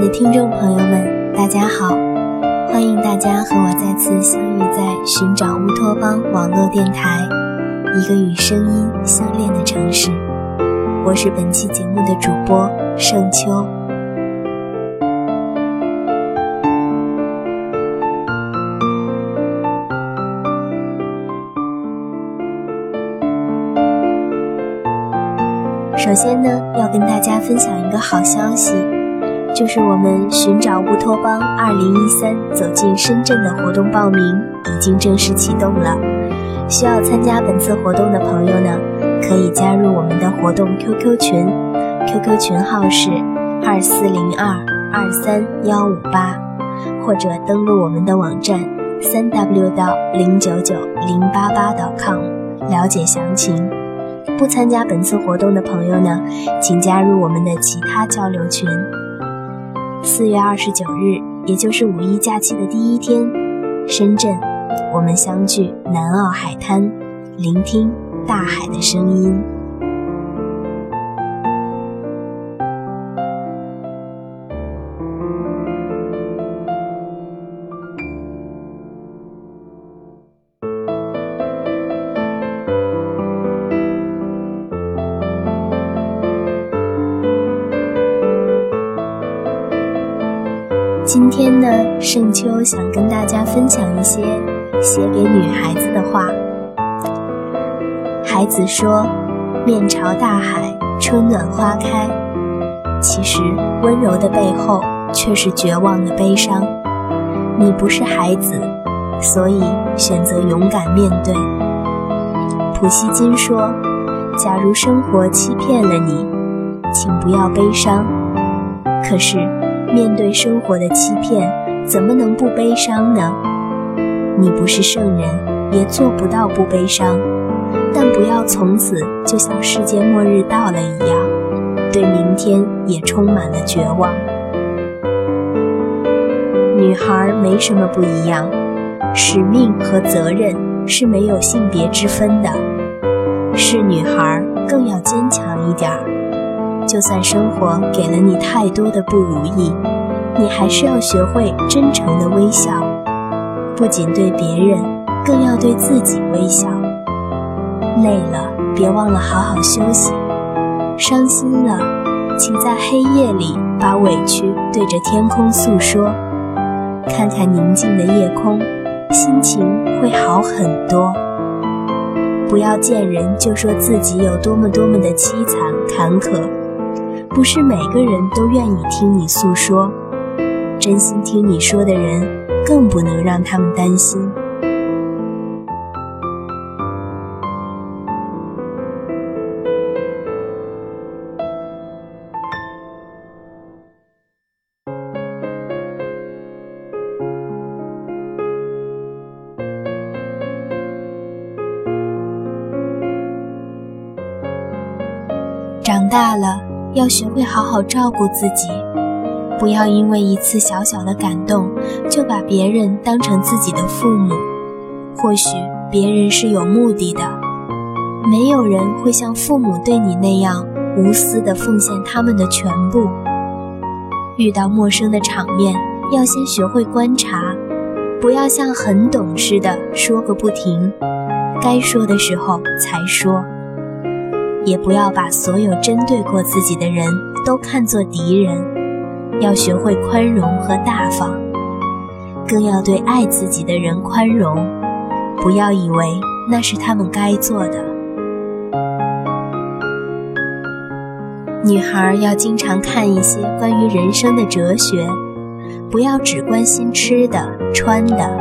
的听众朋友们，大家好！欢迎大家和我再次相遇在寻找乌托邦网络电台，一个与声音相恋的城市。我是本期节目的主播盛秋。首先呢，要跟大家分享一个好消息，就是我们寻找乌托邦二零一三走进深圳的活动报名已经正式启动了。需要参加本次活动的朋友呢，可以加入我们的活动 QQ 群，QQ 群号是二四零二二三幺五八，或者登录我们的网站三 W 到零九九零八八 .com 了解详情。不参加本次活动的朋友呢，请加入我们的其他交流群。四月二十九日，也就是五一假期的第一天，深圳，我们相聚南澳海滩，聆听大海的声音。今天呢，盛秋想跟大家分享一些写给女孩子的话。孩子说：“面朝大海，春暖花开。”其实温柔的背后却是绝望的悲伤。你不是孩子，所以选择勇敢面对。普希金说：“假如生活欺骗了你，请不要悲伤。”可是。面对生活的欺骗，怎么能不悲伤呢？你不是圣人，也做不到不悲伤。但不要从此就像世界末日到了一样，对明天也充满了绝望。女孩没什么不一样，使命和责任是没有性别之分的。是女孩更要坚强一点儿。就算生活给了你太多的不如意，你还是要学会真诚的微笑，不仅对别人，更要对自己微笑。累了，别忘了好好休息；伤心了，请在黑夜里把委屈对着天空诉说，看看宁静的夜空，心情会好很多。不要见人就说自己有多么多么的凄惨坎坷。不是每个人都愿意听你诉说，真心听你说的人，更不能让他们担心。长大了。要学会好好照顾自己，不要因为一次小小的感动，就把别人当成自己的父母。或许别人是有目的的，没有人会像父母对你那样无私的奉献他们的全部。遇到陌生的场面，要先学会观察，不要像很懂似的说个不停，该说的时候才说。也不要把所有针对过自己的人都看作敌人，要学会宽容和大方，更要对爱自己的人宽容，不要以为那是他们该做的。女孩要经常看一些关于人生的哲学，不要只关心吃的穿的，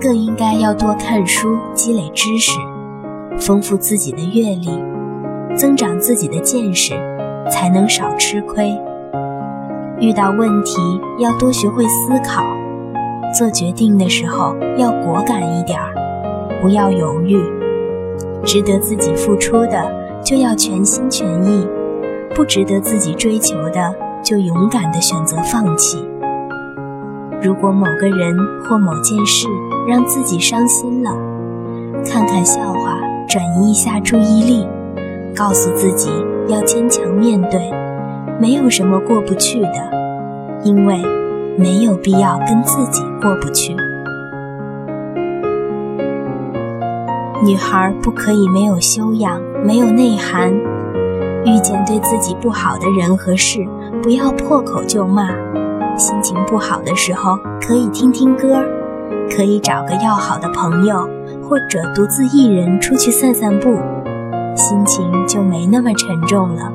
更应该要多看书，积累知识，丰富自己的阅历。增长自己的见识，才能少吃亏。遇到问题要多学会思考，做决定的时候要果敢一点儿，不要犹豫。值得自己付出的就要全心全意，不值得自己追求的就勇敢地选择放弃。如果某个人或某件事让自己伤心了，看看笑话，转移一下注意力。告诉自己要坚强面对，没有什么过不去的。因为没有必要跟自己过不去。女孩不可以没有修养，没有内涵。遇见对自己不好的人和事，不要破口就骂。心情不好的时候，可以听听歌，可以找个要好的朋友，或者独自一人出去散散步，心情就没那么沉重了。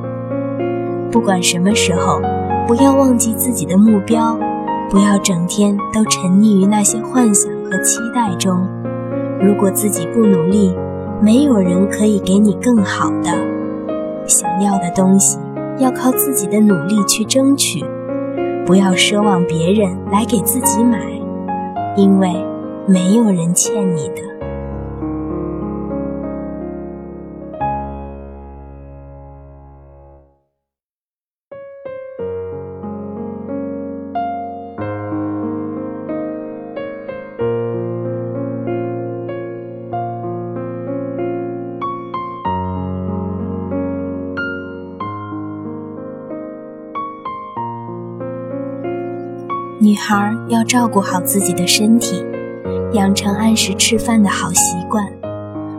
不管什么时候，不要忘记自己的目标，不要整天都沉溺于那些幻想和期待中。如果自己不努力，没有人可以给你更好的。想要的东西，要靠自己的努力去争取，不要奢望别人来给自己买，因为没有人欠你的。女孩要照顾好自己的身体，养成按时吃饭的好习惯，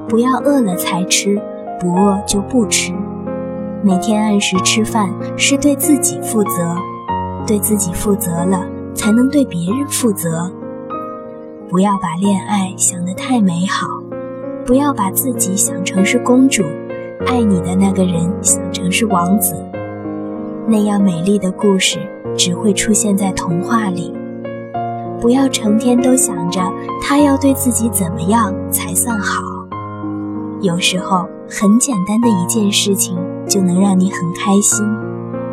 不要饿了才吃，不饿就不吃。每天按时吃饭是对自己负责，对自己负责了，才能对别人负责。不要把恋爱想得太美好，不要把自己想成是公主，爱你的那个人想成是王子，那样美丽的故事。只会出现在童话里。不要成天都想着他要对自己怎么样才算好。有时候很简单的一件事情就能让你很开心，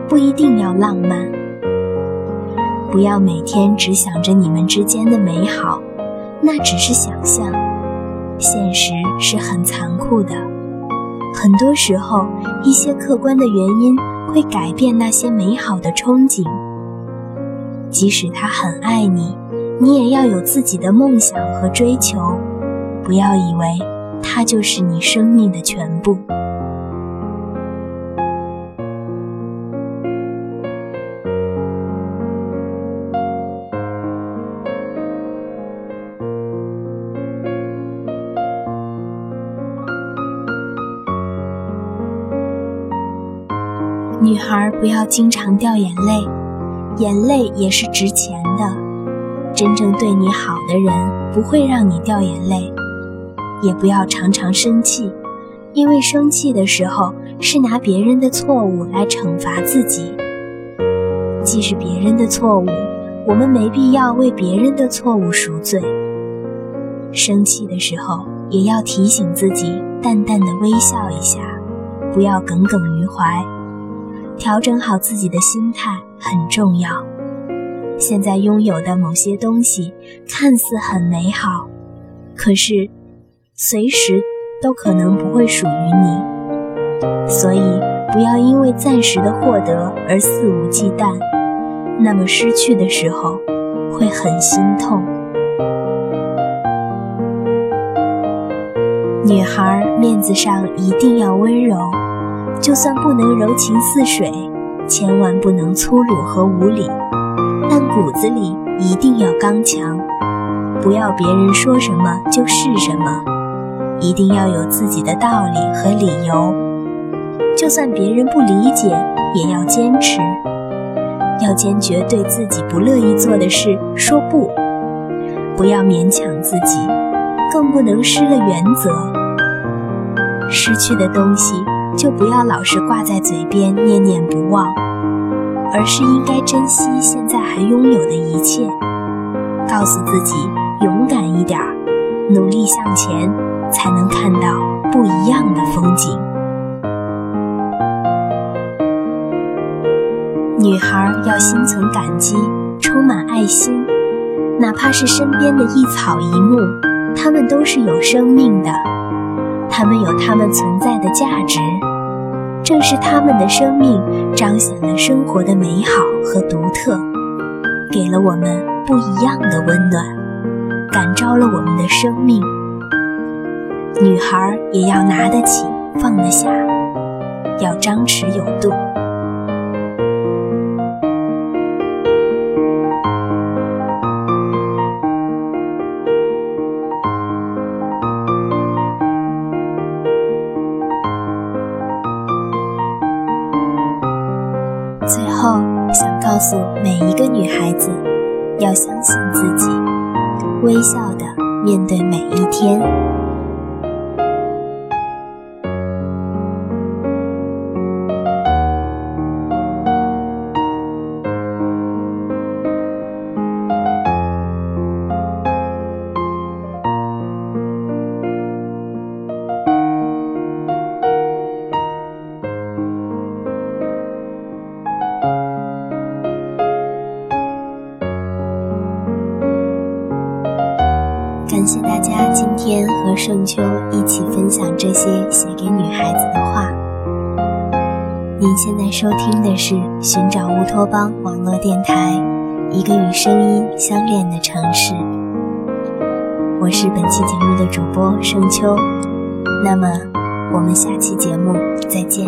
不一定要浪漫。不要每天只想着你们之间的美好，那只是想象，现实是很残酷的。很多时候，一些客观的原因会改变那些美好的憧憬。即使他很爱你，你也要有自己的梦想和追求，不要以为他就是你生命的全部。女孩不要经常掉眼泪。眼泪也是值钱的，真正对你好的人不会让你掉眼泪，也不要常常生气，因为生气的时候是拿别人的错误来惩罚自己。既是别人的错误，我们没必要为别人的错误赎罪。生气的时候也要提醒自己，淡淡的微笑一下，不要耿耿于怀。调整好自己的心态很重要。现在拥有的某些东西看似很美好，可是随时都可能不会属于你。所以不要因为暂时的获得而肆无忌惮，那么失去的时候会很心痛。女孩面子上一定要温柔。就算不能柔情似水，千万不能粗鲁和无礼，但骨子里一定要刚强。不要别人说什么就是什么，一定要有自己的道理和理由。就算别人不理解，也要坚持。要坚决对自己不乐意做的事说不，不要勉强自己，更不能失了原则。失去的东西。就不要老是挂在嘴边念念不忘，而是应该珍惜现在还拥有的一切，告诉自己勇敢一点，努力向前，才能看到不一样的风景。女孩要心存感激，充满爱心，哪怕是身边的一草一木，它们都是有生命的。他们有他们存在的价值，正是他们的生命彰显了生活的美好和独特，给了我们不一样的温暖，感召了我们的生命。女孩也要拿得起，放得下，要张弛有度。要相信自己，微笑的面对每一天。感谢大家今天和盛秋一起分享这些写给女孩子的话。您现在收听的是《寻找乌托邦》网络电台，一个与声音相恋的城市。我是本期节目的主播盛秋。那么，我们下期节目再见。